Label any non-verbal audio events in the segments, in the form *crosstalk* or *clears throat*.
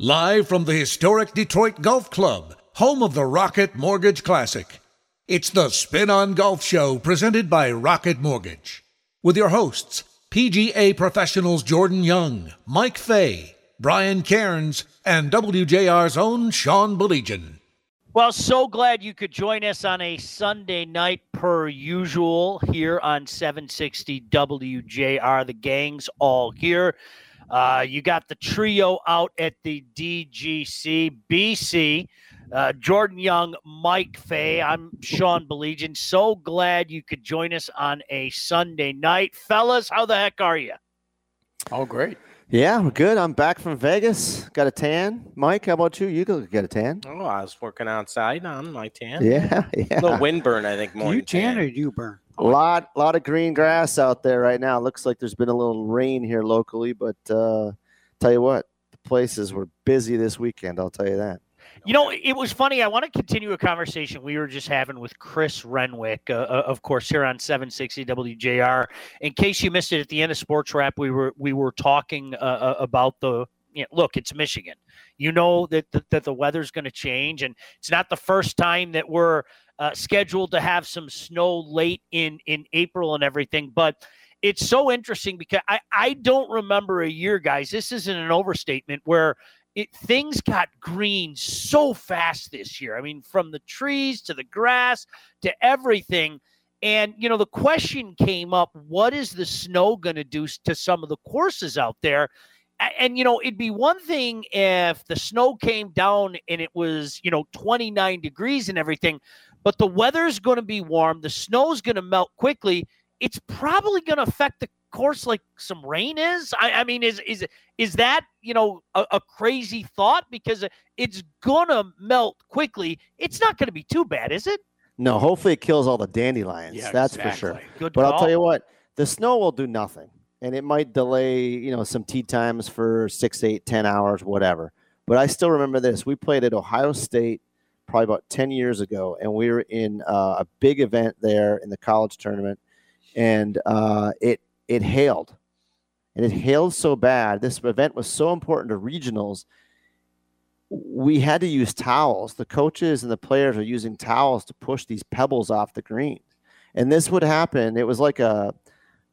Live from the historic Detroit Golf Club, home of the Rocket Mortgage Classic. It's the Spin on Golf Show presented by Rocket Mortgage. With your hosts, PGA professionals Jordan Young, Mike Fay, Brian Cairns, and WJR's own Sean Baligian. Well, so glad you could join us on a Sunday night per usual here on 760 WJR. The gang's all here. Uh, you got the trio out at the DGC BC. Uh, Jordan Young, Mike Fay. I'm Sean Baligian. So glad you could join us on a Sunday night. Fellas, how the heck are you? Oh, great. Yeah, I'm good. I'm back from Vegas. Got a tan. Mike, how about you? You got a tan. Oh, I was working outside on my tan. Yeah, *laughs* yeah. A little wind burn, I think, more. Do you than tan or do you burn? A lot, lot of green grass out there right now. Looks like there's been a little rain here locally, but uh, tell you what, the places were busy this weekend. I'll tell you that. You know, it was funny. I want to continue a conversation we were just having with Chris Renwick, uh, uh of course, here on 760 WJR. In case you missed it at the end of Sports Wrap, we were we were talking uh, uh about the you know, look. It's Michigan. You know that the, that the weather's going to change, and it's not the first time that we're uh, scheduled to have some snow late in in April and everything, but it's so interesting because I, I don't remember a year, guys. This isn't an overstatement where it things got green so fast this year. I mean, from the trees to the grass to everything. And you know, the question came up: What is the snow going to do to some of the courses out there? And you know, it'd be one thing if the snow came down and it was you know 29 degrees and everything, but the weather's going to be warm. The snow's going to melt quickly. It's probably going to affect the course like some rain is? I, I mean, is is is that you know a, a, crazy thought because it's gonna melt quickly? It's not gonna be too bad, is it? No, hopefully it kills all the dandelions. Yeah, That's exactly. for sure. Good but call. I'll tell you what, the snow will do nothing, and it might delay you know some tee times for six, eight, ten hours, whatever. But I still remember this. We played at Ohio State probably about 10 years ago and we were in uh, a big event there in the college tournament and uh, it it hailed. And it hailed so bad. This event was so important to regionals. We had to use towels. The coaches and the players are using towels to push these pebbles off the green. And this would happen. It was like a,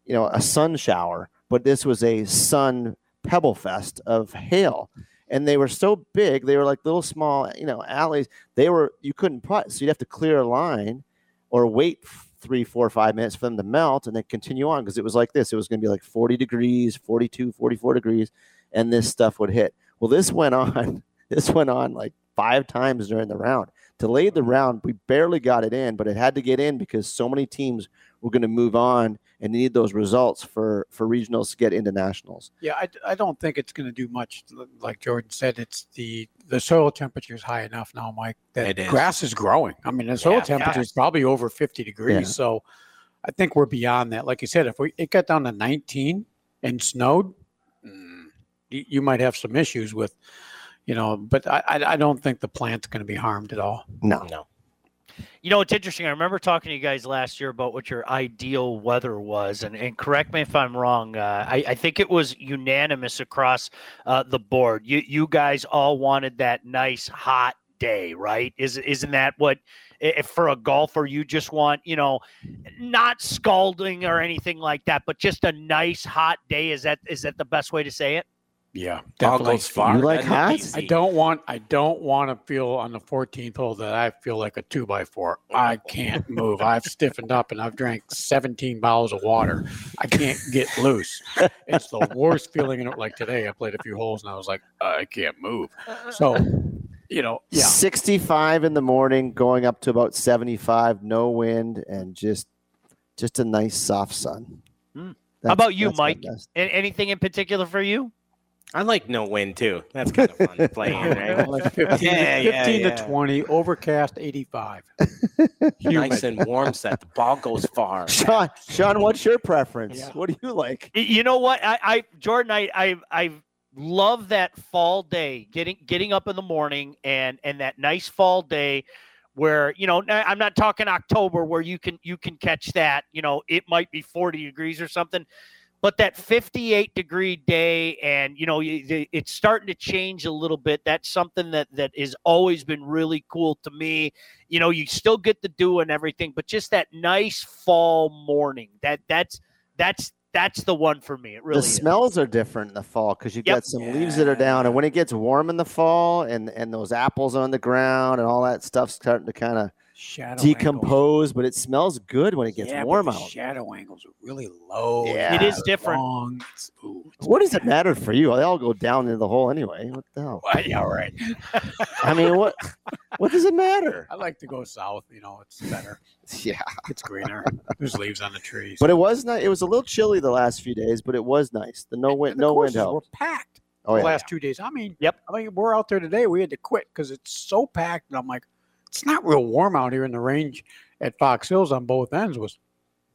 you know, a sun shower, but this was a sun pebble fest of hail. And they were so big, they were like little small, you know, alleys. They were you couldn't putt, so you'd have to clear a line or wait three, four, five minutes for them to melt and then continue on because it was like this. It was going to be like 40 degrees, 42, 44 degrees, and this stuff would hit. Well, this went *laughs* on. This went on like five times during the round. Delayed the round. We barely got it in, but it had to get in because so many teams were going to move on and need those results for for regionals to get into nationals. Yeah, I, I don't think it's going to do much. Like Jordan said, it's the the soil temperature is high enough now, Mike. That grass is growing. I mean, the soil yeah, temperature is probably over fifty degrees. Yeah. So I think we're beyond that. Like you said, if we it got down to nineteen and snowed, mm, you, you might have some issues with, you know. But I I, I don't think the plant's going to be harmed at all. No, no. You know, it's interesting. I remember talking to you guys last year about what your ideal weather was, and, and correct me if I'm wrong. Uh, I, I, think it was unanimous across uh, the board. You you guys all wanted that nice hot day, right? Is isn't that what? If for a golfer, you just want, you know, not scalding or anything like that, but just a nice hot day. Is that is that the best way to say it? Yeah, definitely. goes far. You like hot? I don't want. I don't want to feel on the 14th hole that I feel like a two by four. I can't move. I've stiffened up and I've drank 17 bottles of water. I can't get loose. It's the worst feeling in it. Like today, I played a few holes and I was like, I can't move. So, you know, yeah. 65 in the morning, going up to about 75, no wind, and just just a nice soft sun. Hmm. How about you, Mike? Anything in particular for you? I like no wind too. That's kind of fun to play in, right? *laughs* like 15, yeah, 15 yeah, to 20, overcast 85. *laughs* nice and warm set. The ball goes far. *laughs* Sean, Sean, what's your preference? Yeah. What do you like? You know what? I, I Jordan, I, I, I love that fall day, getting getting up in the morning and and that nice fall day where you know I'm not talking October where you can you can catch that. You know, it might be 40 degrees or something but that 58 degree day and you know it's starting to change a little bit that's something that that has always been really cool to me you know you still get the dew and everything but just that nice fall morning that that's that's that's the one for me. It really the smells are different in the fall because you yep. got some yeah. leaves that are down, and when it gets warm in the fall, and and those apples on the ground and all that stuff starting to kind of shadow decompose, angles. but it smells good when it gets yeah, warm out. Shadow angles are really low. Yeah, it is different. Long. Ooh, what does it matter for you? They all go down into the hole anyway. What the hell? Well, yeah, right. I mean, what what does it matter? *laughs* I like to go south. You know, it's better. *laughs* Yeah, it's greener. There's leaves on the trees. But it was nice. It was a little chilly the last few days, but it was nice. The no wind, no wind helped. We're packed. Oh, the yeah, last two days. I mean, yep. I mean, we're out there today. We had to quit because it's so packed, and I'm like, it's not real warm out here in the range at Fox Hills on both ends was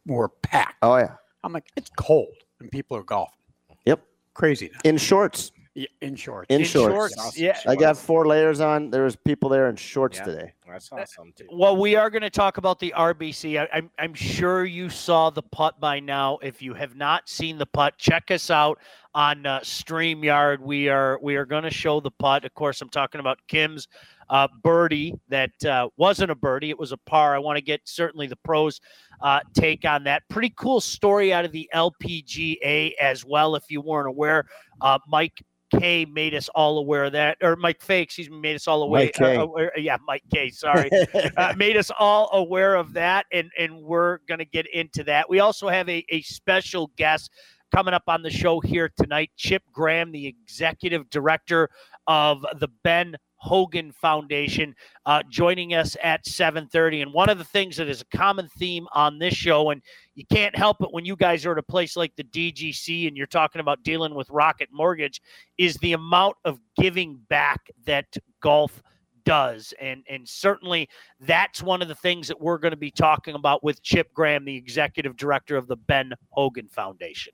more packed. Oh yeah. I'm like, it's cold and people are golfing. Yep. Crazy. In shorts. Yeah, in shorts. In, in shorts. shorts. Yeah. I got four layers on. There was people there in shorts yeah. today. That's awesome too. Well, we are going to talk about the RBC. I, I'm I'm sure you saw the putt by now. If you have not seen the putt, check us out on uh, Streamyard. We are we are going to show the putt. Of course, I'm talking about Kim's uh, birdie that uh, wasn't a birdie; it was a par. I want to get certainly the pros' uh, take on that. Pretty cool story out of the LPGA as well. If you weren't aware, uh, Mike K made us all aware of that, or Mike Fay, excuse me, made us all aware. Uh, aware yeah, Mike K. Sorry, *laughs* uh, made us all aware of that, and and we're gonna get into that. We also have a a special guest coming up on the show here tonight. Chip Graham, the executive director of the Ben Hogan Foundation, uh, joining us at 7:30. And one of the things that is a common theme on this show, and you can't help it when you guys are at a place like the DGC and you're talking about dealing with Rocket Mortgage, is the amount of giving back that golf does. And and certainly that's one of the things that we're going to be talking about with Chip Graham, the executive director of the Ben Hogan Foundation.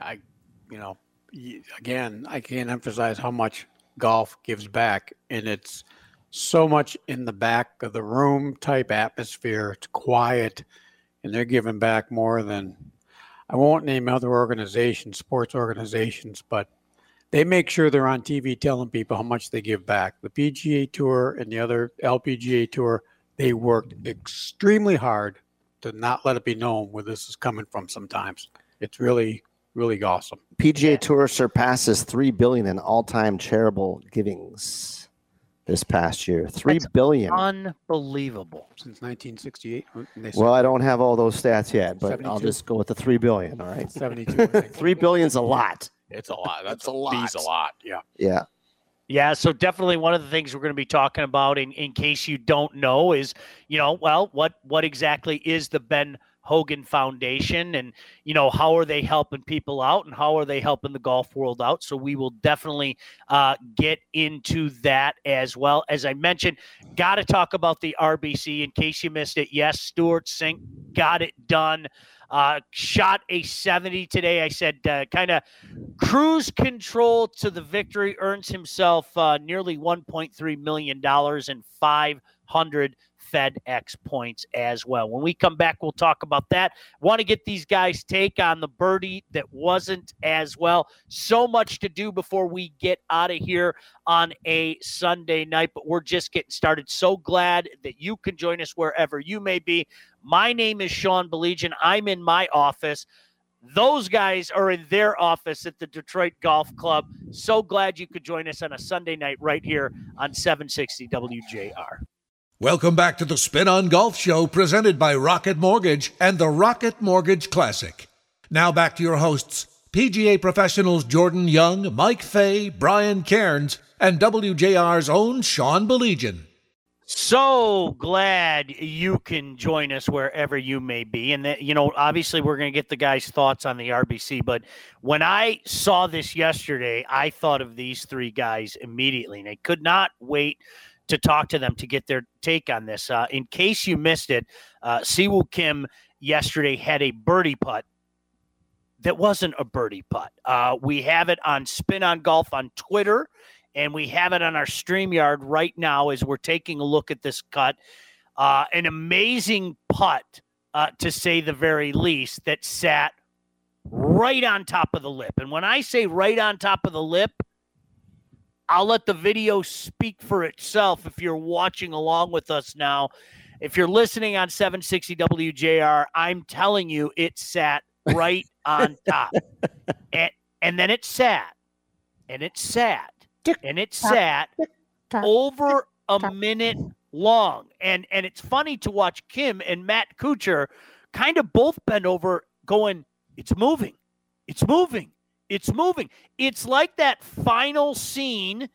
I, you know, again, I can't emphasize how much golf gives back, and it's so much in the back of the room type atmosphere. It's quiet, and they're giving back more than I won't name other organizations, sports organizations, but they make sure they're on TV telling people how much they give back. The PGA Tour and the other LPGA Tour, they worked extremely hard to not let it be known where this is coming from sometimes. It's really really awesome. PGA yeah. Tour surpasses three billion in all-time charitable givings this past year. Three That's billion, unbelievable. Since 1968. Well, I don't have all those stats yet, but 72? I'll just go with the three billion. All right, 72. *laughs* three billion's a lot. It's a lot. That's a lot. a lot. Yeah. Yeah. Yeah, so definitely one of the things we're going to be talking about in, in case you don't know is, you know, well, what what exactly is the Ben Hogan Foundation and you know how are they helping people out and how are they helping the golf world out? So we will definitely uh, get into that as well. As I mentioned got to talk about the RBC in case you missed it yes Stewart Cink got it done. Uh, shot a 70 today. I said uh, kind of cruise control to the victory. Earns himself uh, nearly 1.3 million dollars and 500 FedEx points as well. When we come back, we'll talk about that. Want to get these guys' take on the birdie that wasn't as well. So much to do before we get out of here on a Sunday night, but we're just getting started. So glad that you can join us wherever you may be. My name is Sean Baligian. I'm in my office. Those guys are in their office at the Detroit Golf Club. So glad you could join us on a Sunday night right here on 760 WJR. Welcome back to the Spin on Golf Show presented by Rocket Mortgage and the Rocket Mortgage Classic. Now back to your hosts, PGA professionals Jordan Young, Mike Fay, Brian Cairns, and WJR's own Sean Baligian. So glad you can join us wherever you may be. And that, you know, obviously we're going to get the guys' thoughts on the RBC. But when I saw this yesterday, I thought of these three guys immediately. And I could not wait to talk to them to get their take on this. Uh, in case you missed it, uh, Siwoo Kim yesterday had a birdie putt that wasn't a birdie putt. Uh, we have it on Spin on Golf on Twitter, and we have it on our StreamYard right now as we're taking a look at this cut. Uh, an amazing putt, uh, to say the very least, that sat right on top of the lip. And when I say right on top of the lip, I'll let the video speak for itself if you're watching along with us now. If you're listening on 760 WJR, I'm telling you it sat right *laughs* on top. And and then it sat. And it sat. And it sat over a minute long. And and it's funny to watch Kim and Matt Kuchar kind of both bend over going, it's moving. It's moving. It's moving. It's like that final scene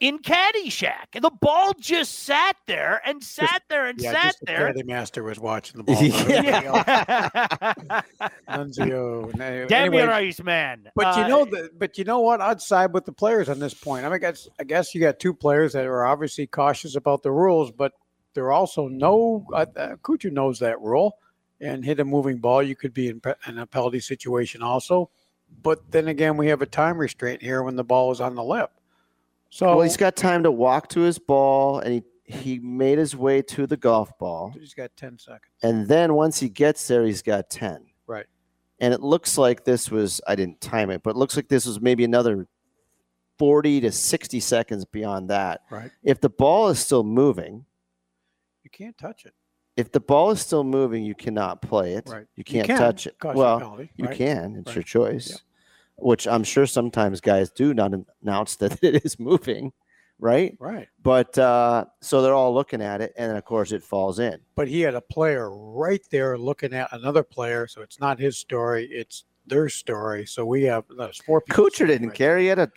in Caddyshack. And the ball just sat there and sat just, there and yeah, sat there. The master was watching the *laughs* ball. yeah. *laughs* Nunzio. Damn anyway, right, man. But uh, you know the, but you know what? I'd side with the players on this point. I mean, I guess, I guess you got two players that are obviously cautious about the rules, but there are also no. Uh, uh, Kuchar knows that rule, and hit a moving ball, you could be in, in a penalty situation also. But then again, we have a time restraint here when the ball is on the lip. So well, he's got time to walk to his ball, and he he made his way to the golf ball. He's got ten seconds. And then once he gets there, he's got ten. Right. And it looks like this was I didn't time it, but it looks like this was maybe another forty to sixty seconds beyond that. Right. If the ball is still moving, you can't touch it. If the ball is still moving, you cannot play it. Right. You can't you can, touch it. Well, penalty, you right? can. It's right. your choice which I'm sure sometimes guys do not announce *laughs* that it is moving, right? Right. But uh, so they're all looking at it, and of course it falls in. But he had a player right there looking at another player, so it's not his story; it's their story. So we have no, four. Kuchar didn't right care. He had a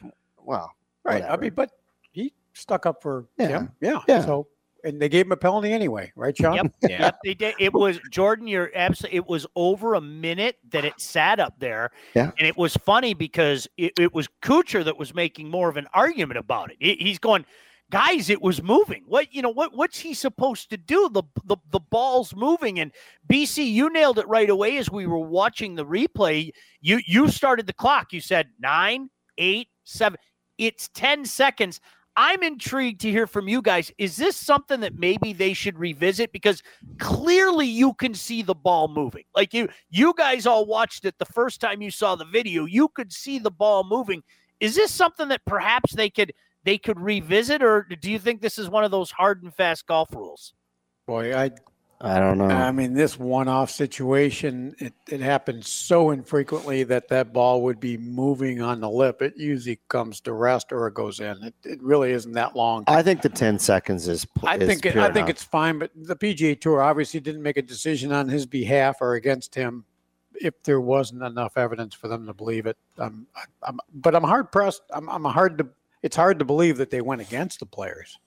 well, right. Whatever. I mean, but he stuck up for yeah. him. Yeah. Yeah. So and they gave him a penalty anyway, right, Sean? Yep, yeah. *laughs* yep, they did. It was *laughs* Jordan. You're absolutely. It was over a minute that it sat up there. Yeah, and it was funny because it, it was Kuchar that was making more of an argument about it. He's going, guys, it was moving. What you know? What what's he supposed to do? The the the ball's moving, and BC, you nailed it right away as we were watching the replay. You you started the clock. You said nine, eight, seven. It's ten seconds. I'm intrigued to hear from you guys. Is this something that maybe they should revisit? Because clearly you can see the ball moving. Like you, you guys all watched it the first time you saw the video. You could see the ball moving. Is this something that perhaps they could they could revisit, or do you think this is one of those hard and fast golf rules? Boy, I I don't know. I mean, this one-off situation, it, it happens so infrequently that that ball would be moving on the lip. It usually comes to rest or it goes in. It, it really isn't that long. I think the ten seconds is. I is think it, I enough. think it's fine, but the PGA Tour obviously didn't make a decision on his behalf or against him if there wasn't enough evidence for them to believe it. I'm, I'm but I'm hard pressed. I'm, I'm hard to. It's hard to believe that they went against the players.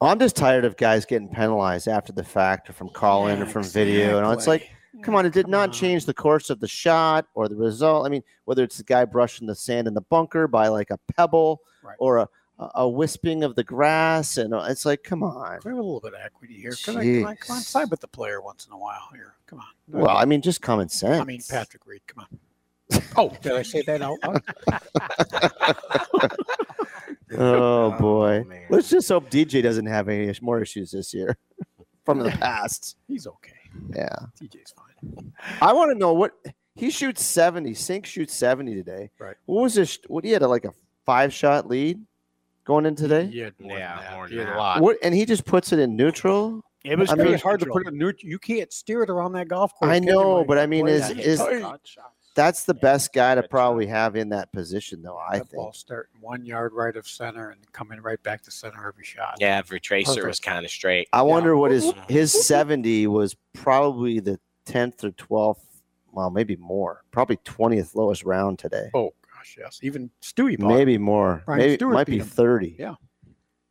I'm just tired of guys getting penalized after the fact or from call in yeah, or from exactly. video. And it's like, come on, it did not change the course of the shot or the result. I mean, whether it's the guy brushing the sand in the bunker by like a pebble right. or a, a wisping of the grass, and uh, it's like, come on. We have a little bit of equity here. Come on, come on, come on, side with the player once in a while here. Come on. Well, I mean, just common sense. I mean, Patrick Reed, come on. Oh, did I say that out loud? *laughs* *laughs* Oh, oh boy. Oh, Let's just hope DJ doesn't have any more issues this year *laughs* from the past. He's okay. Yeah. DJ's fine. I want to know what he shoots 70. Cink shoots 70 today. Right. What was this? What he had a, like a five shot lead going in today? Yeah, yeah, he had a lot. What and he just puts it in neutral. It was I mean, hard to put it in neutral. You can't steer it around that golf course. I know, but I mean, is is that's the best guy to probably have in that position, though. I that think. Ball starting one yard right of center and coming right back to center every shot. Yeah, every tracer Perfect. was kind of straight. I wonder what his *laughs* his seventy was. Probably the tenth or twelfth. Well, maybe more. Probably twentieth lowest round today. Oh gosh, yes. Even Stewie. Maybe more. Brian maybe Stewart might be him. thirty. Yeah.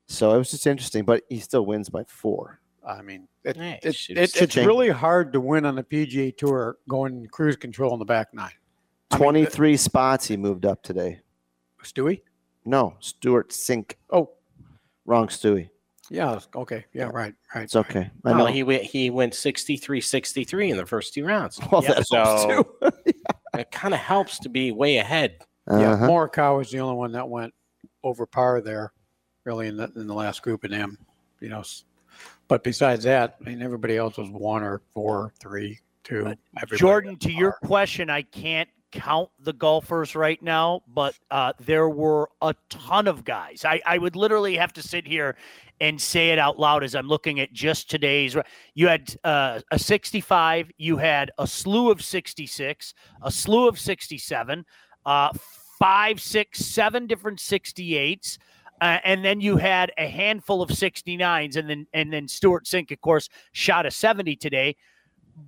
So it was just interesting, but he still wins by four. I mean, it, it, it, it's really hard to win on the PGA Tour going cruise control in the back nine. 23 I mean, spots he moved up today. Stewie? No, Stewart Cink. Oh, wrong Stewie. Yeah. Okay. Yeah. Right. Right. It's okay. I know. he went. He went 63, 63 in the first two rounds. *laughs* Well, that so *laughs* it kind of helps to be way ahead. Uh-huh. Yeah. Morikawa was the only one that went over par there, really in the in the last group of them. You know, but besides that, I mean, everybody else was one or four, three, two. Jordan, to your question, I can't count the golfers right now, but uh, there were a ton of guys. I, I would literally have to sit here and say it out loud as I'm looking at just today's. You had uh, a 65, you had a slew of 66, a slew of 67, uh, five, six, seven different 68s. Uh, and then you had a handful of 69s, and then and then Stewart Cink, of course, shot a 70 today.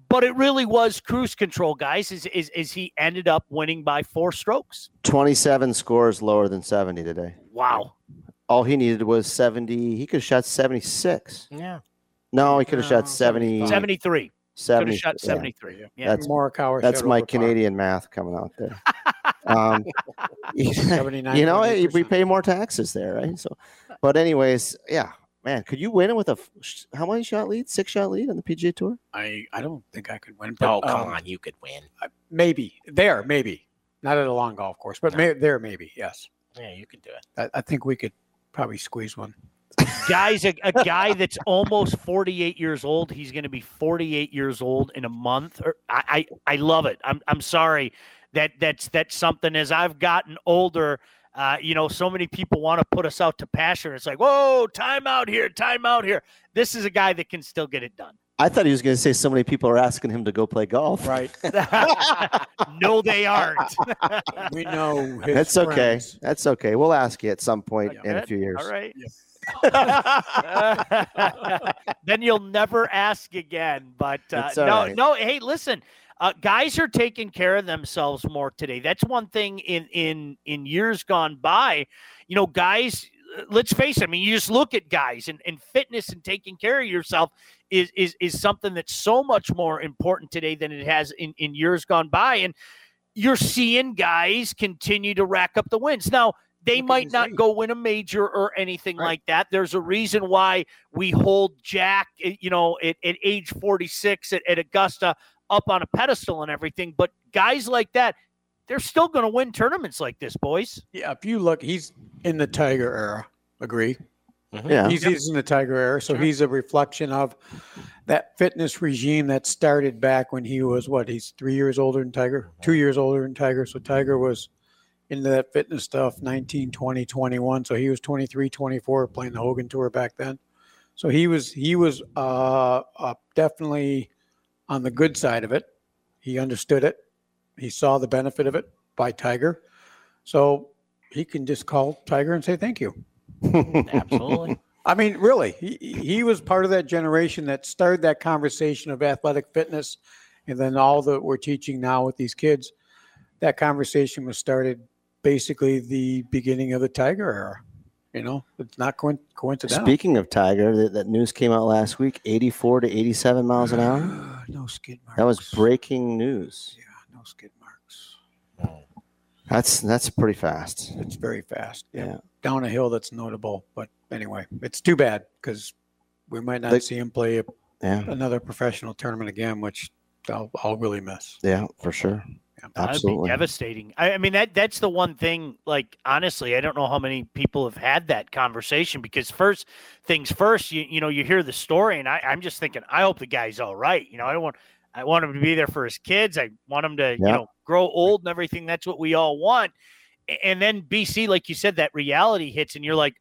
But it really was cruise control, guys. Is is, is he ended up winning by four strokes? 27 scores lower than 70 today. Wow. All he needed was 70. He could have shot 76. Yeah. No, he could have no, shot 70. 73. 70. Could have shot 73. Yeah. yeah. That's more That's my Canadian math coming out there. *laughs* um, *laughs* *laughs* you know, we pay more taxes there, right? So, but anyways, yeah, man, could you win it with a how many shot lead? Six shot lead on the PGA Tour? I I don't think I could win. But, oh come um, on, you could win. Maybe there, maybe not at a long golf course, but no. may, there, maybe yes. Yeah, you could do it. I, I think we could probably squeeze one. *laughs* Guys, a, a, guy that's almost 48 years old. He's going to be 48 years old in a month. Or, I, I, I love it. I'm, I'm sorry that that's that's something. As I've gotten older, uh, you know, so many people want to put us out to pasture. It's like, whoa, time out here, time out here. This is a guy that can still get it done. I thought he was going to say so many people are asking him to go play golf. Right. *laughs* *laughs* no, they aren't. *laughs* we know. That's okay. That's okay. We'll ask you at some point yeah. in a few years. All right. then you'll never ask again. But uh, no, right. no. Hey, listen. Uh, guys are taking care of themselves more today. That's one thing in in in years gone by. You know, guys. Let's face it. I mean, you just look at guys and, and fitness and taking care of yourself is is is something that's so much more important today than it has in in years gone by. And you're seeing guys continue to rack up the wins now. They might not go win a major or anything right. like that. There's a reason why we hold Jack, eh, you know, at, at age 46 at, at Augusta up on a pedestal and everything. But guys like that, they're still going to win tournaments like this, boys. Yeah, if you look, he's in the Tiger era. Agree? Mm-hmm. Yeah, he's, he's, in the Tiger era, so sure. he's a reflection of that fitness regime that started back when he was what? He's three years older than Tiger, two years older than Tiger. So Tiger was into that fitness stuff 19, 20, 21. So he was 23, 24 playing the Hogan Tour back then. So he was he was uh, uh, definitely on the good side of it. He understood it. He saw the benefit of it by Tiger. So he can just call Tiger and say thank you. *laughs* Absolutely. I mean, really, he, he was part of that generation that started that conversation of athletic fitness. And then all that we're teaching now with these kids, that conversation was started basically the beginning of the Tiger era. You know, it's not co- coincidental. Speaking of Tiger, that, that, news came out last week 84 to 87 miles an hour. *sighs* no skid marks. That was breaking news. Yeah, no skid marks. That's that's pretty fast. It's very fast. Yeah. yeah. Down a hill that's notable. But anyway, it's too bad because we might not the, see him play a, yeah. another professional tournament again, which I'll, I'll really miss. Yeah, for sure. Absolutely. That'd be devastating. I, I, mean that that's the one thing. Like honestly, I don't know how many people have had that conversation because first things first, you you know you hear the story and I, I'm just thinking I hope the guy's all right. You know I don't want I want him to be there for his kids. I want him to you know grow old and everything. That's what we all want. And then BC, like you said, that reality hits and you're like,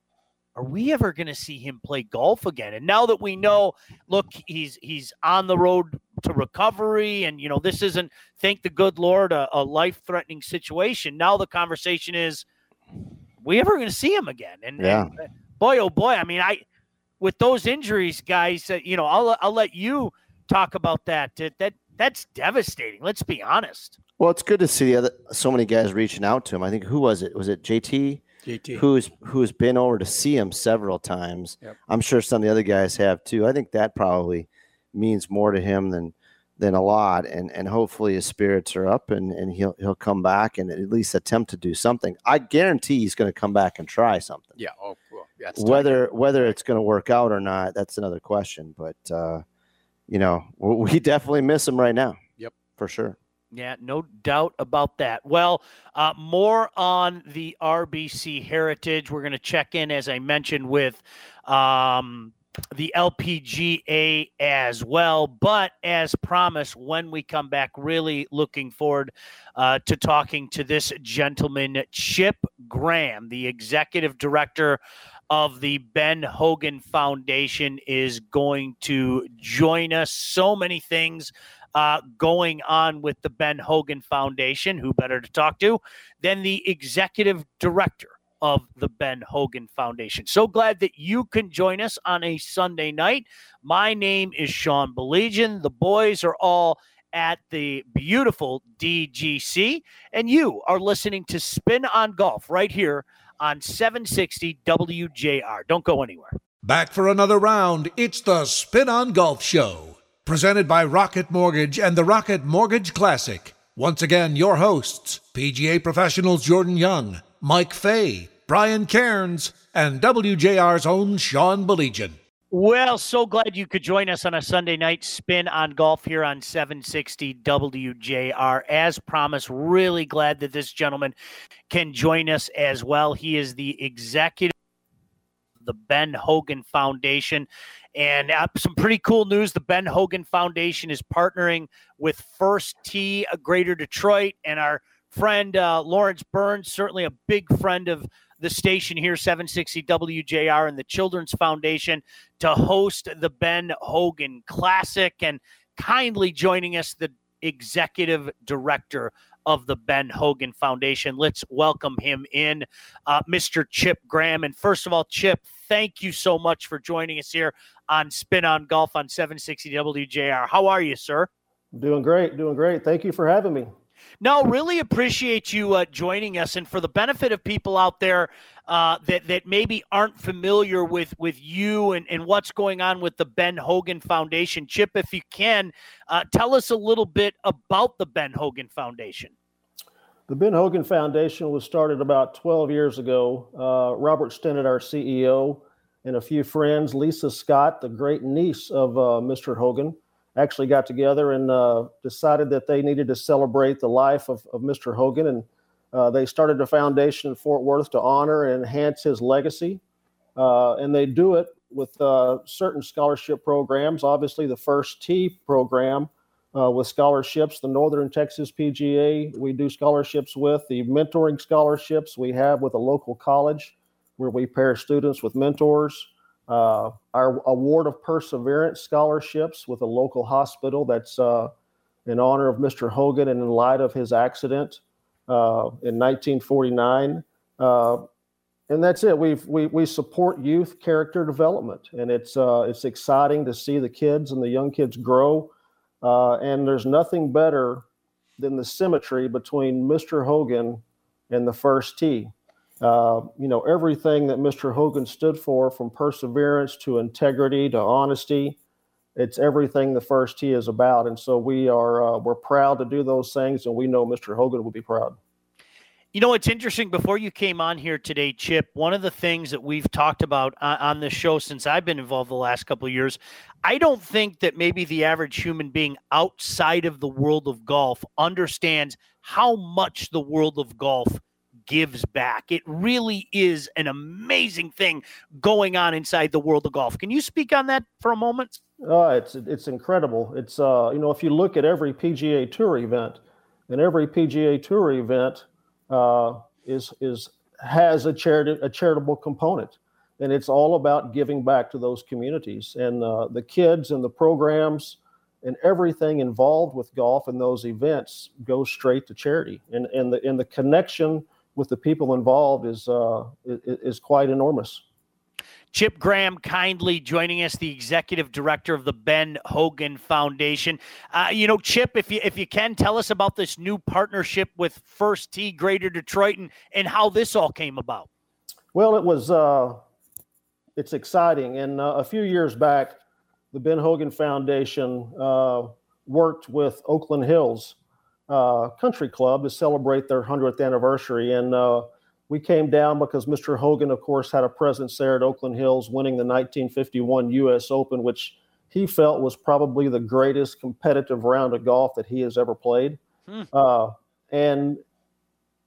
are we ever going to see him play golf again? And now that we know, look, he's he's on the road to recovery, and you know this isn't, thank the good Lord, a, a life-threatening situation. Now the conversation is, we ever going to see him again? And, yeah. and, uh, boy, oh boy, I mean, I with those injuries, guys, uh, you know, I'll I'll let you talk about that. That, that that's devastating. Let's be honest. Well, it's good to see the other so many guys reaching out to him. I think who was it? Was it JT? JT. who's who's been over to see him several times. Yep. I'm sure some of the other guys have too. I think that probably means more to him than than a lot. And and hopefully his spirits are up and, and he'll he'll come back and at least attempt to do something. I guarantee he's going to come back and try something. Yeah. Oh, well, yeah, whether whether it's going to work out or not, that's another question. But uh, you know, we definitely miss him right now. Yep, for sure. Yeah, no doubt about that. Well, uh, more on the RBC heritage. We're going to check in, as I mentioned, with um, the LPGA as well. But as promised, when we come back, really looking forward uh, to talking to this gentleman, Chip Graham, the executive director of the Ben Hogan Foundation, is going to join us. So many things. Uh, going on with the Ben Hogan Foundation. Who better to talk to than the executive director of the Ben Hogan Foundation. So glad that you can join us on a Sunday night. My name is Sean Baligian. The boys are all at the beautiful DGC, and you are listening to Spin on Golf right here on 760 WJR. Don't go anywhere. Back for another round. It's the Spin on Golf Show, presented by Rocket Mortgage and the Rocket Mortgage Classic. Once again, your hosts, PGA professionals Jordan Young, Mike Fay, Brian Cairns, and WJR's own Sean Baligian. Well, so glad you could join us on a Sunday night spin on golf here on 760 WJR. As promised, really glad that this gentleman can join us as well. He is the executive the Ben Hogan Foundation. And uh, some pretty cool news. The Ben Hogan Foundation is partnering with First Tee Greater Detroit and our friend uh, Lawrence Burns, certainly a big friend of the station here, 760 WJR, and the Children's Foundation to host the Ben Hogan Classic. And kindly joining us, the executive director of the Ben Hogan Foundation. Let's welcome him in, uh, Mr. Chip Graham. And first of all, Chip, thank you so much for joining us here on Spin on Golf on 760 WJR. How are you, sir? Doing great, doing great. Thank you for having me. No, really appreciate you uh, joining us. And for the benefit of people out there uh, that that maybe aren't familiar with with you and, and what's going on with the Ben Hogan Foundation, Chip, if you can, uh, tell us a little bit about the Ben Hogan Foundation. The Ben Hogan Foundation was started about 12 years ago. Uh, Robert Stinnett, our CEO, and a few friends, Lisa Scott, the great niece of uh, Mr. Hogan, actually got together and uh, decided that they needed to celebrate the life of, of Mr. Hogan. And uh, they started a foundation in Fort Worth to honor and enhance his legacy. Uh, and they do it with uh, certain scholarship programs. Obviously, the First Tee program uh, with scholarships, the Northern Texas PGA, we do scholarships with, the mentoring scholarships we have with a local college where we pair students with mentors uh, our award of perseverance scholarships with a local hospital that's uh, in honor of Mr. Hogan and in light of his accident uh, in 1949. Uh, and that's it. We've, we we support youth character development, and it's uh, it's exciting to see the kids and the young kids grow. Uh, and there's nothing better than the symmetry between Mr. Hogan and the first tee. Uh, you know, everything that Mr. Hogan stood for, from perseverance to integrity to honesty, it's everything the first tee is about. And so we are uh, we're proud to do those things, and we know Mr. Hogan will be proud. You know, it's interesting. Before you came on here today, Chip, one of the things that we've talked about on this show since I've been involved the last couple of years, I don't think that maybe the average human being outside of the world of golf understands how much the world of golf gives back. It really is an amazing thing going on inside the world of golf. Can you speak on that for a moment? Uh, it's it's incredible. It's uh, you know if you look at every PGA Tour event, and every PGA Tour event uh, is is has a charity a charitable component, and it's all about giving back to those communities and uh, the kids and the programs and everything involved with golf and those events goes straight to charity and and the and the connection with the people involved is uh, is quite enormous. Chip Graham kindly joining us, the executive director of the Ben Hogan Foundation. Uh, you know, Chip, if you if you can tell us about this new partnership with First Tee Greater Detroit and, and how this all came about. Well, it was uh, it's exciting, and uh, a few years back, the Ben Hogan Foundation uh, worked with Oakland Hills uh, country club to celebrate their 100th anniversary. And uh, we came down because Mr. Hogan, of course, had a presence there at Oakland Hills, winning the 1951 U.S. Open, which he felt was probably the greatest competitive round of golf that he has ever played. Hmm. Uh, and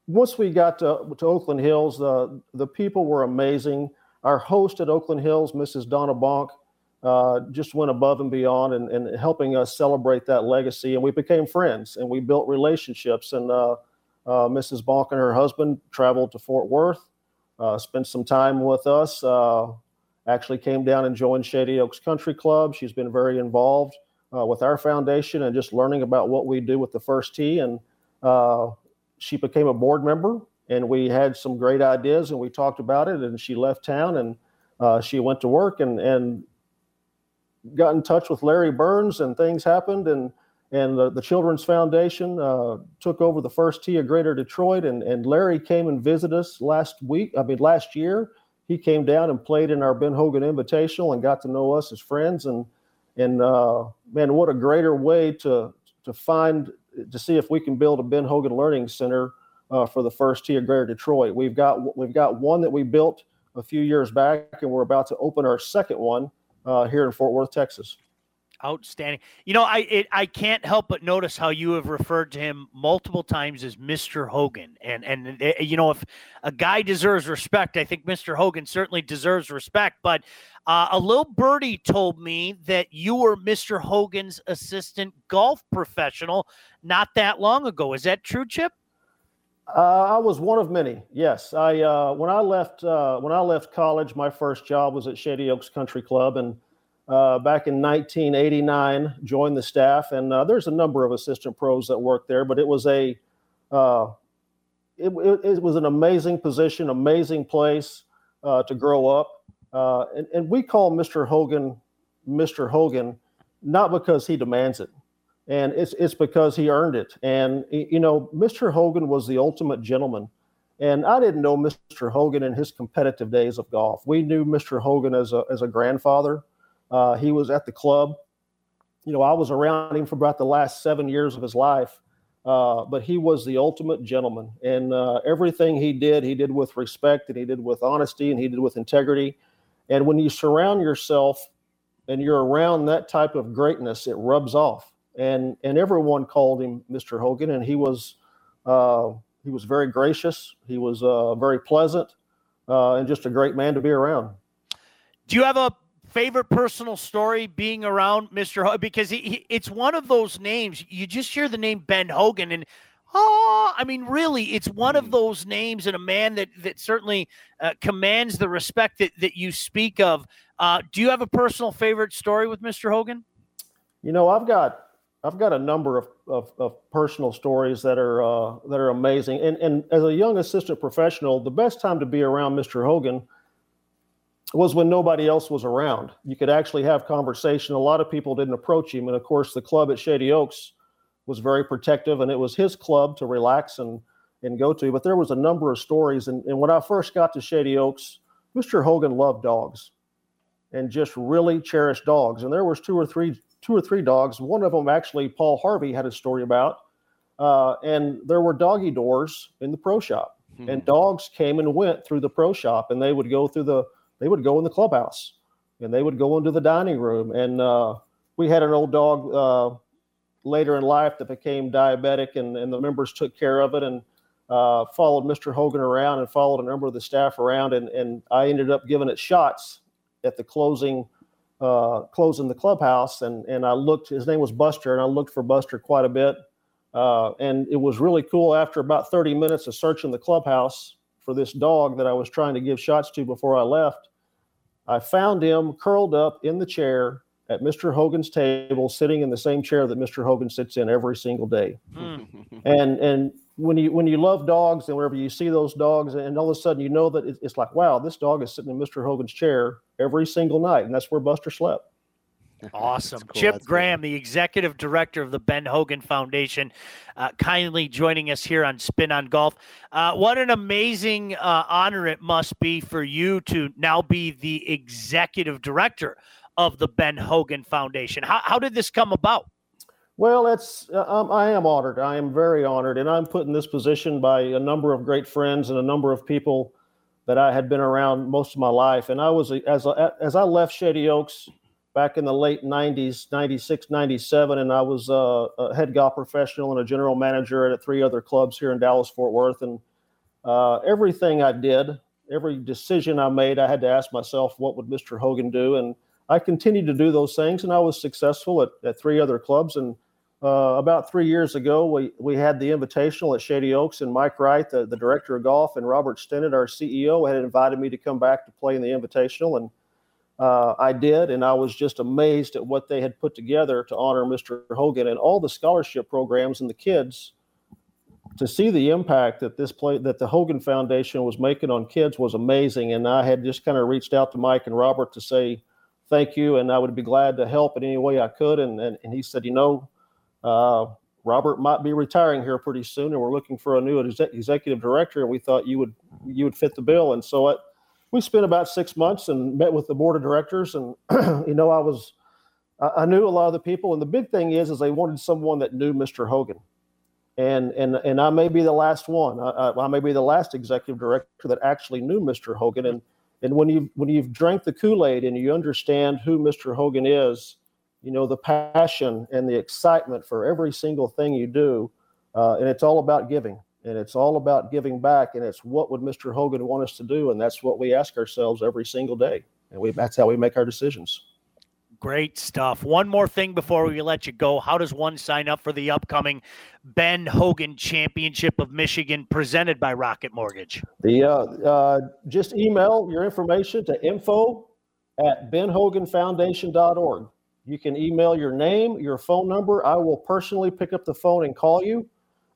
once we got to, to Oakland Hills, the the people were amazing. Our host at Oakland Hills, Mrs. Donna Bonk, uh, just went above and beyond and, and helping us celebrate that legacy. And we became friends and we built relationships. And uh, uh, Mrs. Bonk and her husband traveled to Fort Worth, uh, spent some time with us, uh, actually came down and joined Shady Oaks Country Club. She's been very involved with our foundation and just learning about what we do with the First Tee. And she became a board member and we had some great ideas and we talked about it and she left town and she went to work and, and got in touch with Larry Burns and things happened and and the, the Children's Foundation uh, took over the first tee of Greater Detroit and and Larry came and visited us last week. I mean last year he came down and played in our Ben Hogan Invitational and got to know us as friends and and uh, man what a greater way to to find to see if we can build a Ben Hogan Learning Center uh, for the first tee of Greater Detroit. We've got we've got one that we built a few years back and we're about to open our second one uh, here in Fort Worth, Texas. Outstanding. You know, I it, I can't help but notice how you have referred to him multiple times as Mr. Hogan, and and eh, you know if a guy deserves respect, I think Mr. Hogan certainly deserves respect. But uh, a little birdie told me that you were Mr. Hogan's assistant golf professional not that long ago. Is that true, Chip? Uh, I was one of many. Yes, I uh, when I left uh, when I left college, my first job was at Shady Oaks Country Club, and uh, back in 1989, joined the staff. And uh, there's a number of assistant pros that work there, but it was a uh, it, it, it, was an amazing position, amazing place to grow up. and, and we call Mr. Hogan Mr. Hogan not because he demands it and it's it's because he earned it. And you know, Mr. Hogan was the ultimate gentleman. And I didn't know Mr. Hogan in his competitive days of golf. We knew Mr. Hogan as a as a grandfather. Uh, he was at the club. You know, I was around him for about the last seven years of his life. Uh, but he was the ultimate gentleman, and uh, everything he did, he did with respect, and he did with honesty, and he did with integrity. And when you surround yourself and you're around that type of greatness, it rubs off and and everyone called him Mr. Hogan, and he was uh, he was very gracious. He was uh, very pleasant, uh, and just a great man to be around. Do you have a favorite personal story being around Mr. Hogan? Because he, he, it's one of those names you just hear the name Ben Hogan, and oh, I mean, really, it's one of hmm. those names and a man that that certainly uh, commands the respect that that you speak of. Uh, do you have a personal favorite story with Mr. Hogan? You know, I've got I've got a number of, of, of personal stories that are uh, that are amazing. And and as a young assistant professional, the best time to be around Mr. Hogan was when nobody else was around. You could actually have conversation. A lot of people didn't approach him, and of course, the club at Shady Oaks was very protective, and it was his club to relax and and go to. But there was a number of stories, and, and when I first got to Shady Oaks, Mr. Hogan loved dogs and just really cherished dogs. And there was two or three two or three dogs. One of them, actually, Paul Harvey had a story about. Uh, and there were doggy doors in the pro shop, hmm. and dogs came and went through the pro shop, and they would go through the, they would go in the clubhouse, and they would go into the dining room. And uh, we had an old dog uh, later in life that became diabetic, and, and the members took care of it and uh, followed Mr. Hogan around and followed a number of the staff around, and, and I ended up giving it shots at the closing uh, closing the clubhouse, and and I looked. His name was Buster, and I looked for Buster quite a bit. Uh, and it was really cool. After about 30 minutes of searching the clubhouse for this dog that I was trying to give shots to before I left, I found him curled up in the chair at Mr. Hogan's table, sitting in the same chair that Mr. Hogan sits in every single day. Mm. and and when you when you love dogs and whenever you see those dogs and all of a sudden you know that it's like wow this dog is sitting in mr hogan's chair every single night and that's where buster slept awesome cool. chip that's graham cool. the executive director of the ben hogan foundation uh, kindly joining us here on spin on golf uh, what an amazing uh, honor it must be for you to now be the executive director of the ben hogan foundation how, how did this come about well, it's uh, um, I am honored. I am very honored, and I'm put in this position by a number of great friends and a number of people that I had been around most of my life. And I was as as I left Shady Oaks back in the late 90s, 96, 97, and I was a head golf professional and a general manager at three other clubs here in Dallas Fort Worth. And uh, everything I did, every decision I made, I had to ask myself, what would Mr. Hogan do? And I continued to do those things, and I was successful at, at three other clubs. And uh, about three years ago, we, we had the invitational at Shady Oaks, and Mike Wright, the, the director of golf, and Robert Stinnett, our CEO, had invited me to come back to play in the invitational. And uh, I did, and I was just amazed at what they had put together to honor Mr. Hogan and all the scholarship programs and the kids. To see the impact that this play that the Hogan Foundation was making on kids was amazing, and I had just kind of reached out to Mike and Robert to say thank you, and I would be glad to help in any way I could. And and, and he said, you know, uh, Robert might be retiring here pretty soon, and we're looking for a new executive director, and we thought you would you would fit the bill. And so it, we spent about six months and met with the board of directors. And *clears throat* you know, I was I knew a lot of the people, and the big thing is, is they wanted someone that knew Mr. Hogan, and and and I may be the last one. I, I may be the last executive director that actually knew Mr. Hogan. And and when you when you've drank the Kool Aid and you understand who Mr. Hogan is, you know the passion and the excitement for every single thing you do, uh, and it's all about giving and it's all about giving back and it's what would mr hogan want us to do and that's what we ask ourselves every single day and we that's how we make our decisions Great stuff. One more thing before we let you go. How does one sign up for the upcoming Ben Hogan Championship of Michigan presented by Rocket Mortgage? The uh, uh, just email your information to info at benhoganfoundation.org. You can email your name, your phone number. I will personally pick up the phone and call you.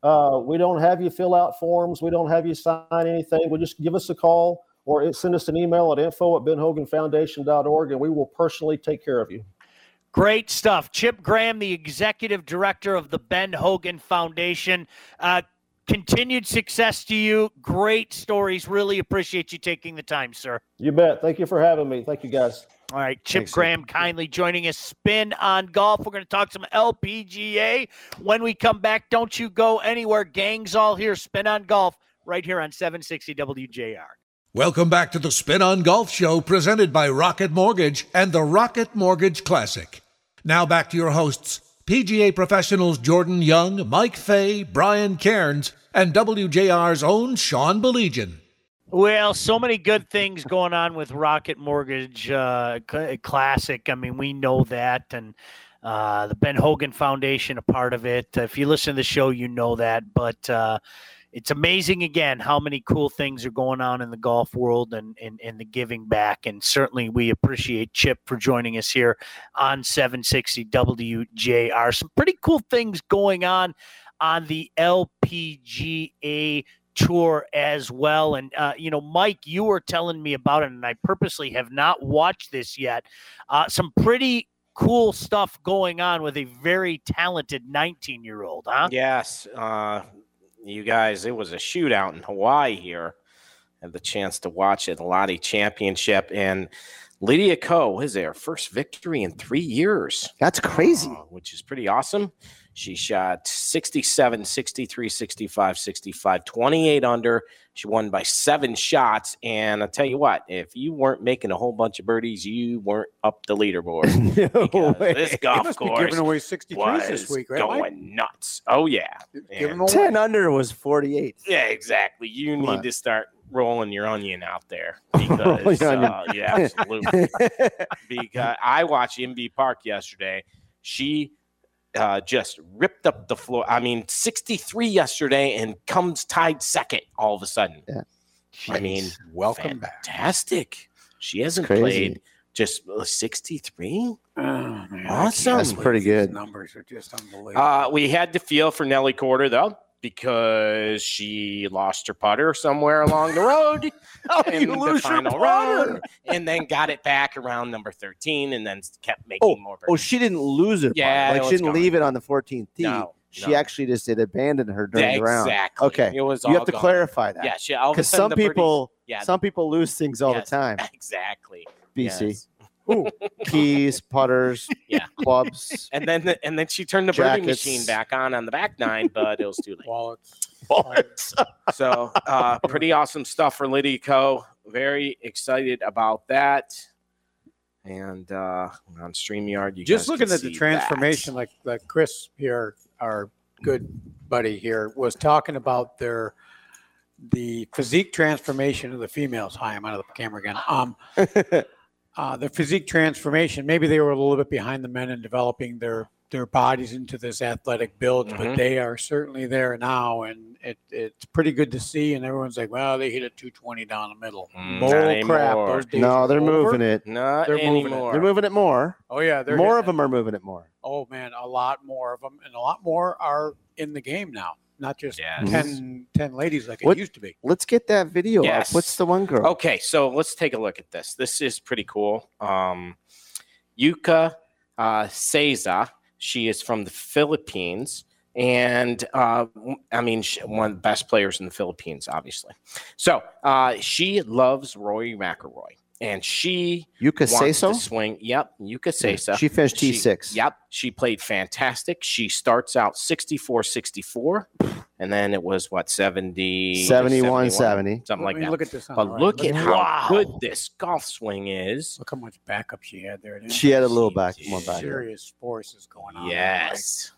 Uh, we don't have you fill out forms. We don't have you sign anything. We just give us a call or send us an email at info at benhoganfoundation.org and we will personally take care of you. Great stuff. Chip Graham, the executive director of the Ben Hogan Foundation. Uh, continued success to you. Great stories. Really appreciate you taking the time, sir. You bet. Thank you for having me. Thank you, guys. All right, Chip Thanks, Graham kindly joining us. Spin on golf. We're going to talk some LPGA when we come back. Don't you go anywhere. Gang's all here. Spin on golf right here on 760 WJR. Welcome back to the Spin on Golf Show presented by Rocket Mortgage and the Rocket Mortgage Classic. Now back to your hosts, PGA professionals Jordan Young, Mike Fay, Brian Cairns, and WJR's own Sean Baligian. Well, so many good things going on with Rocket Mortgage uh, Classic. I mean, we know that, and uh, the Ben Hogan Foundation a part of it. If you listen to the show, you know that. But uh, it's amazing again how many cool things are going on in the golf world and, and, and the giving back. And certainly we appreciate Chip for joining us here on 760 WJR. Some pretty cool things going on on the LPGA tour as well. And, uh, you know, Mike, you were telling me about it, and I purposely have not watched this yet. Uh, some pretty cool stuff going on with a very talented 19 year old, huh? Yes. Uh, you guys, it was a shootout in Hawaii here. I had the chance to watch it, the Lotte Championship. And Lydia Ko is their first victory in three years. That's crazy. Uh, which is pretty awesome. She shot 67, 63, 65, 65, 28 under. She won by seven shots. And I'll tell you what, if you weren't making a whole bunch of birdies, you weren't up the leaderboard. *laughs* no this golf course giving away 63s this week, right? Going nuts. Oh, yeah. 10 under was 48. Yeah, exactly. You Come need on. to start rolling your onion out there *laughs* because uh, yeah, absolutely. *laughs* because I watched Inbee Park yesterday. She uh, just ripped up the floor. I mean, 63 yesterday and comes tied second all of a sudden. Yeah. I mean, welcome fantastic. back. Fantastic. She hasn't played just 63. Oh, awesome. That's pretty good. numbers are just unbelievable. Uh, we had to feel for Nelly Korda, though because she lost her putter somewhere along the road. *laughs* oh, you lose your putter, round, and then got it back around number thirteen, and then kept making oh, more. Birdies. Oh, she didn't lose it. Yeah, like she didn't leave it on the 14th tee. No, she no. actually just did abandon her during exactly. the round. Exactly. Okay. It was you have to gone. clarify that. Yeah, because some people, yeah, some people lose things all yes, the time. *laughs* Exactly. BC. Yes. Ooh, keys, putters, *laughs* yeah, clubs, and then the, and then she turned the jackets. birdie machine back on on the back nine, but it was too late. Wallets, wallets. *laughs* so, uh, pretty awesome stuff for Lydia Ko. Very excited about that. And uh, on Streamyard, you just looking at the transformation, that. like like Chris here, our good buddy here, was talking about their the physique transformation of the females. Hi, I'm out of the camera again. Um, *laughs* uh, the physique transformation. Maybe they were a little bit behind the men in developing their their bodies into this athletic build, mm-hmm. but they are certainly there now, and it, it's pretty good to see. And everyone's like, "Well, they hit a 220 down the middle." Mm, crap! no, they're over. moving it. Not they're anymore. Moving it. They're moving it more. Oh yeah, they're more of them are moving it more. Oh man, a lot more of them, and a lot more are in the game now. Not just yes. 10, 10 ladies like what, it used to be. Let's get that video yes. up. What's the one girl? Okay, so let's take a look at this. This is pretty cool. Um, Yuka uh, Saso she is from the Philippines. And uh, I mean, she, one of the best players in the Philippines, obviously. So uh, she loves Rory McIlroy and she Yuka wants to swing. Yep, Yuka Saso. She finished T6. yep, she played fantastic. She starts out 64 64, and then it was what 70 71, 70. something like that. Look at this. But right. look, at how wow. good this golf swing is. Look how much backup she had there. She had a little back, more back. Serious forces going on. Yes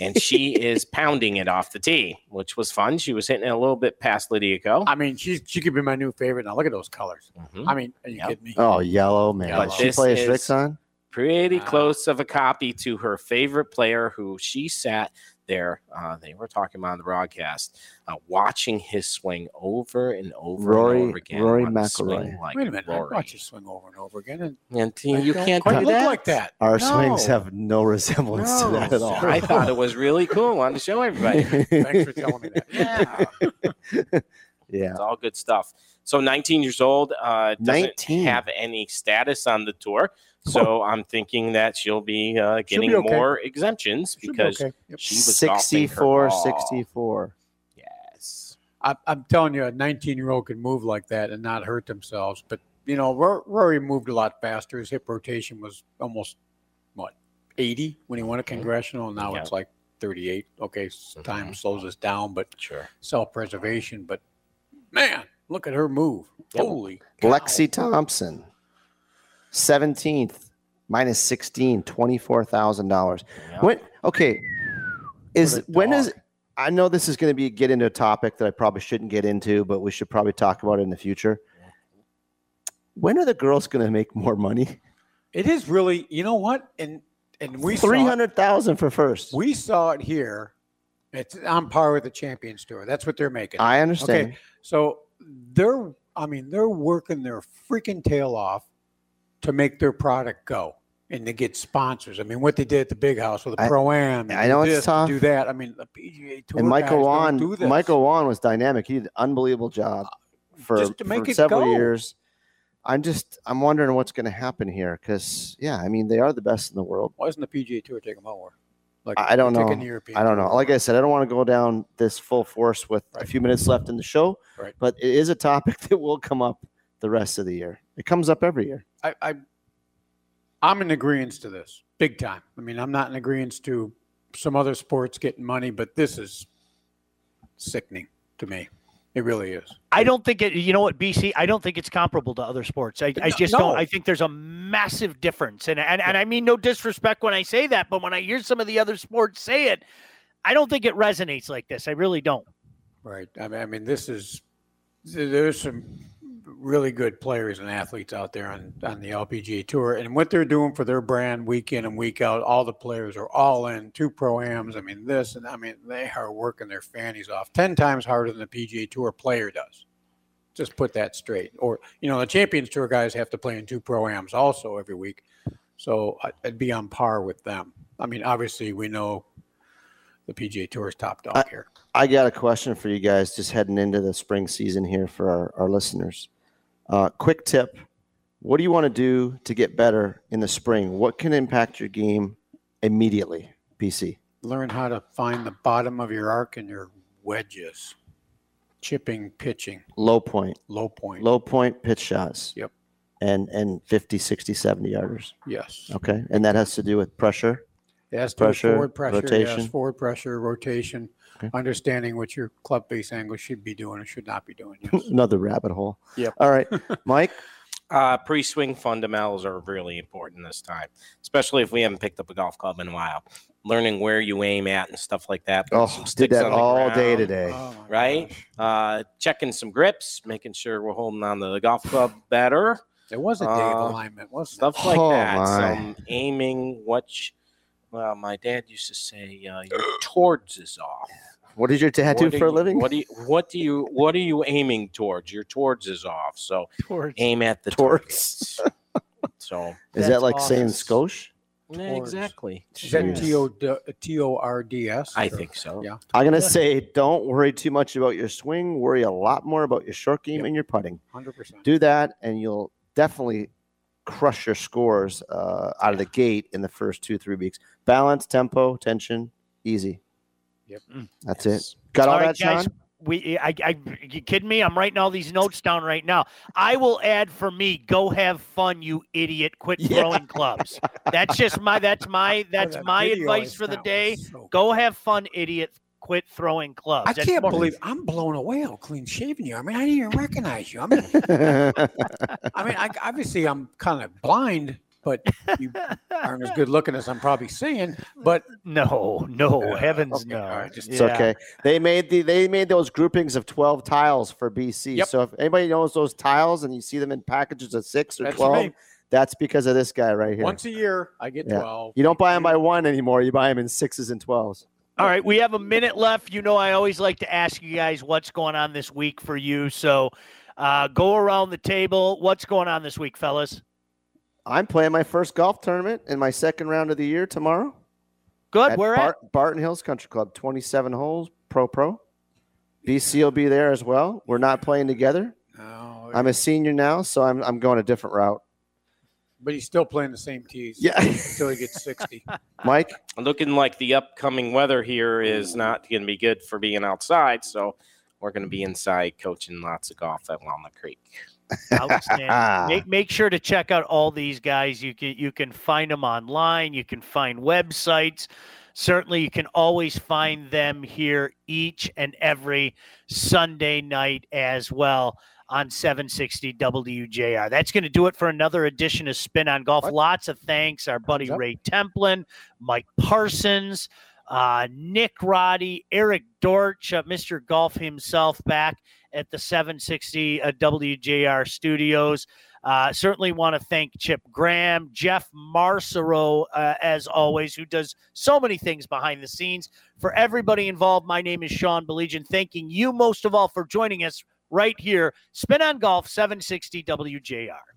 and she is pounding it off the tee, which was fun. She was hitting it a little bit past Lydia Ko. I mean, she she could be my new favorite. Now look at those colors. Mm-hmm. I mean, are you yep. kidding me? Oh, yellow man. But she plays Srixon. Pretty wow. close of a copy to her favorite player, who she sat there. Uh, they were talking about on the broadcast, uh, watching his swing over and over Rory, and over again. Rory McIlroy. Like Wait a minute, Rory. I watch you swing over and over again, and, and you can't quite do look that. like that. Our no. swings have no resemblance no. to that at all. I thought it was really cool. I wanted to show everybody. *laughs* Thanks for telling me that. *laughs* Yeah. *laughs* yeah. It's all good stuff. So 19 years old, uh, doesn't 19. have any status on the tour. So I'm thinking that she'll be uh, getting be okay. more exemptions she'll because be okay. yep. she was 64, 64. Yes. I, am telling you, a 19 year old can move like that and not hurt themselves. But, you know, Rory moved a lot faster. His hip rotation was almost, what, 80 when he won a mm-hmm. congressional. And now it's like 38. Okay, time mm-hmm. slows us down, but sure. self preservation. But man, look at her move. Yep. Holy. Cow. Lexi Thompson. 17th minus 16 $24,000. When okay, is when is I know this is going to be get into a topic that I probably shouldn't get into, but we should probably talk about it in the future. When are the girls going to make more money? It is really, you know what? And and we 300,000 for first. We saw it here. It's on par with the Champions Tour. That's what they're making. I understand. Okay. So they're I mean, they're working their freaking tail off to make their product go and to get sponsors. I mean, what they did at the big house with the pro am. I know it's tough. Do that. I mean, the PGA Tour and Michael Whan, Michael Whan was dynamic. He did an unbelievable job uh, for, for several go. years. I'm just I'm wondering what's going to happen here because yeah, I mean they are the best in the world. Why isn't the PGA Tour taking them more? Like I don't know. I don't know. Like I said, I don't want to go down this full force with right. a few minutes left in the show. Right. But it is a topic *laughs* that will come up the rest of the year. It comes up every year. I, I I'm in agreement to this big time. I mean, I'm not in agreement to some other sports getting money, but this is sickening to me. It really is. I don't think it. You know what, BC? I don't think it's comparable to other sports. I, I just no. don't. I think there's a massive difference, and and and I mean no disrespect when I say that, but when I hear some of the other sports say it, I don't think it resonates like this. I really don't. Right. I mean, I mean, this is there's some really good players and athletes out there on, on the LPGA tour and what they're doing for their brand week in and week out. All the players are all in two proams. I mean, this and I mean, they are working their fannies off 10 times harder than the PGA tour player does. Just put that straight. Or, you know, the Champions Tour guys have to play in two proams also every week. So I'd be on par with them. I mean, obviously, we know the PGA Tour is top dog I, here. I got a question for you guys just heading into the spring season here for our, our listeners. Uh, quick tip what do you want to do to get better in the spring? What can impact your game immediately, BC? Learn how to find the bottom of your arc and your wedges, chipping, pitching, low point, low point, low point pitch shots. Yep. And and 50, 60, 70 yarders. Yes. Okay. And that has to do with pressure. Yes, pressure, forward pressure, rotation. yes, forward pressure, rotation, Okay. understanding what your club face angle should be doing or should not be doing. Yes. *laughs* Another rabbit hole. Yep. All right, *laughs* Mike. Uh, pre-swing fundamentals are really important this time, especially if we haven't picked up a golf club in a while. Learning where you aim at and stuff like that. Oh, did that all ground, day today. Oh right? Uh, checking some grips, making sure we're holding on to the golf club better. There was a day uh, of alignment, wasn't stuff like oh, that. Some aiming, what? well, my dad used to say, uh, "Your towards is off." What is your tattoo for you, a living? What do you what do you what are you aiming towards? Your towards is off. So towards. aim at the towards. *laughs* so is that like saying skosh? Yeah, exactly. Is that T O T O R D S? I think so. Yeah. I'm gonna say don't worry too much about your swing. Worry a lot more about your short game yep. and your putting. Hundred percent. Do that, and you'll definitely crush your scores uh, out of the gate in the first two three weeks. Balance, tempo, tension, easy. Yep. Mm. That's it. Got all, all right, that, guys. Sean? We, I, I, you kidding me? I'm writing all these notes down right now. I will add for me. Go have fun, you idiot. Quit yeah. throwing clubs. That's just my. That's my. *laughs* That's oh, my advice for the day. So go have fun, idiot. Quit throwing clubs. I that's can't believe I'm blown away how clean shaven you. I mean, I didn't even recognize you. I mean, *laughs* I mean, I, obviously I'm kind of blind but you aren't as good looking as I'm probably saying. *laughs* But no, no, heavens okay, no. Right, just, it's yeah. okay. They made the they made those groupings of 12 tiles for BC. Yep. So if anybody knows those tiles and you see them in packages of six or that's 12, me. that's because of this guy right here. Once a year, I get yeah. 12. You don't buy them by one anymore. You buy them in sixes and 12s. All right, we have a minute left. You know, I always like to ask you guys what's going on this week for you. So uh, go around the table. What's going on this week, fellas? I'm playing my first golf tournament in my second round of the year tomorrow. Good. Where Bar- at? Barton Hills Country Club, 27 holes, pro pro. BC will be there as well. We're not playing together. No, I'm a senior now, so I'm I'm going a different route. But he's still playing the same tees. Yeah. until he gets 60. *laughs* *laughs* Mike? Looking like the upcoming weather here is not going to be good for being outside. So we're going to be inside coaching lots of golf at Walnut Creek. Outstanding. *laughs* make, make sure to check out all these guys. You can you can find them online. You can find websites. Certainly, you can always find them here each and every Sunday night as well on 760 WJR. That's going to do it for another edition of Spin on Golf. What? Lots of thanks, our buddy Ray Templin, Mike Parsons, uh, Nick Roddy, Eric Dortch, uh, Mr. Golf himself back at the 760 uh, WJR studios. Uh, certainly want to thank Chip Graham, Jeff Marcero, uh, as always, who does so many things behind the scenes. For everybody involved, my name is Sean Baligian. Thanking you most of all for joining us right here. Spin on Golf 760 WJR.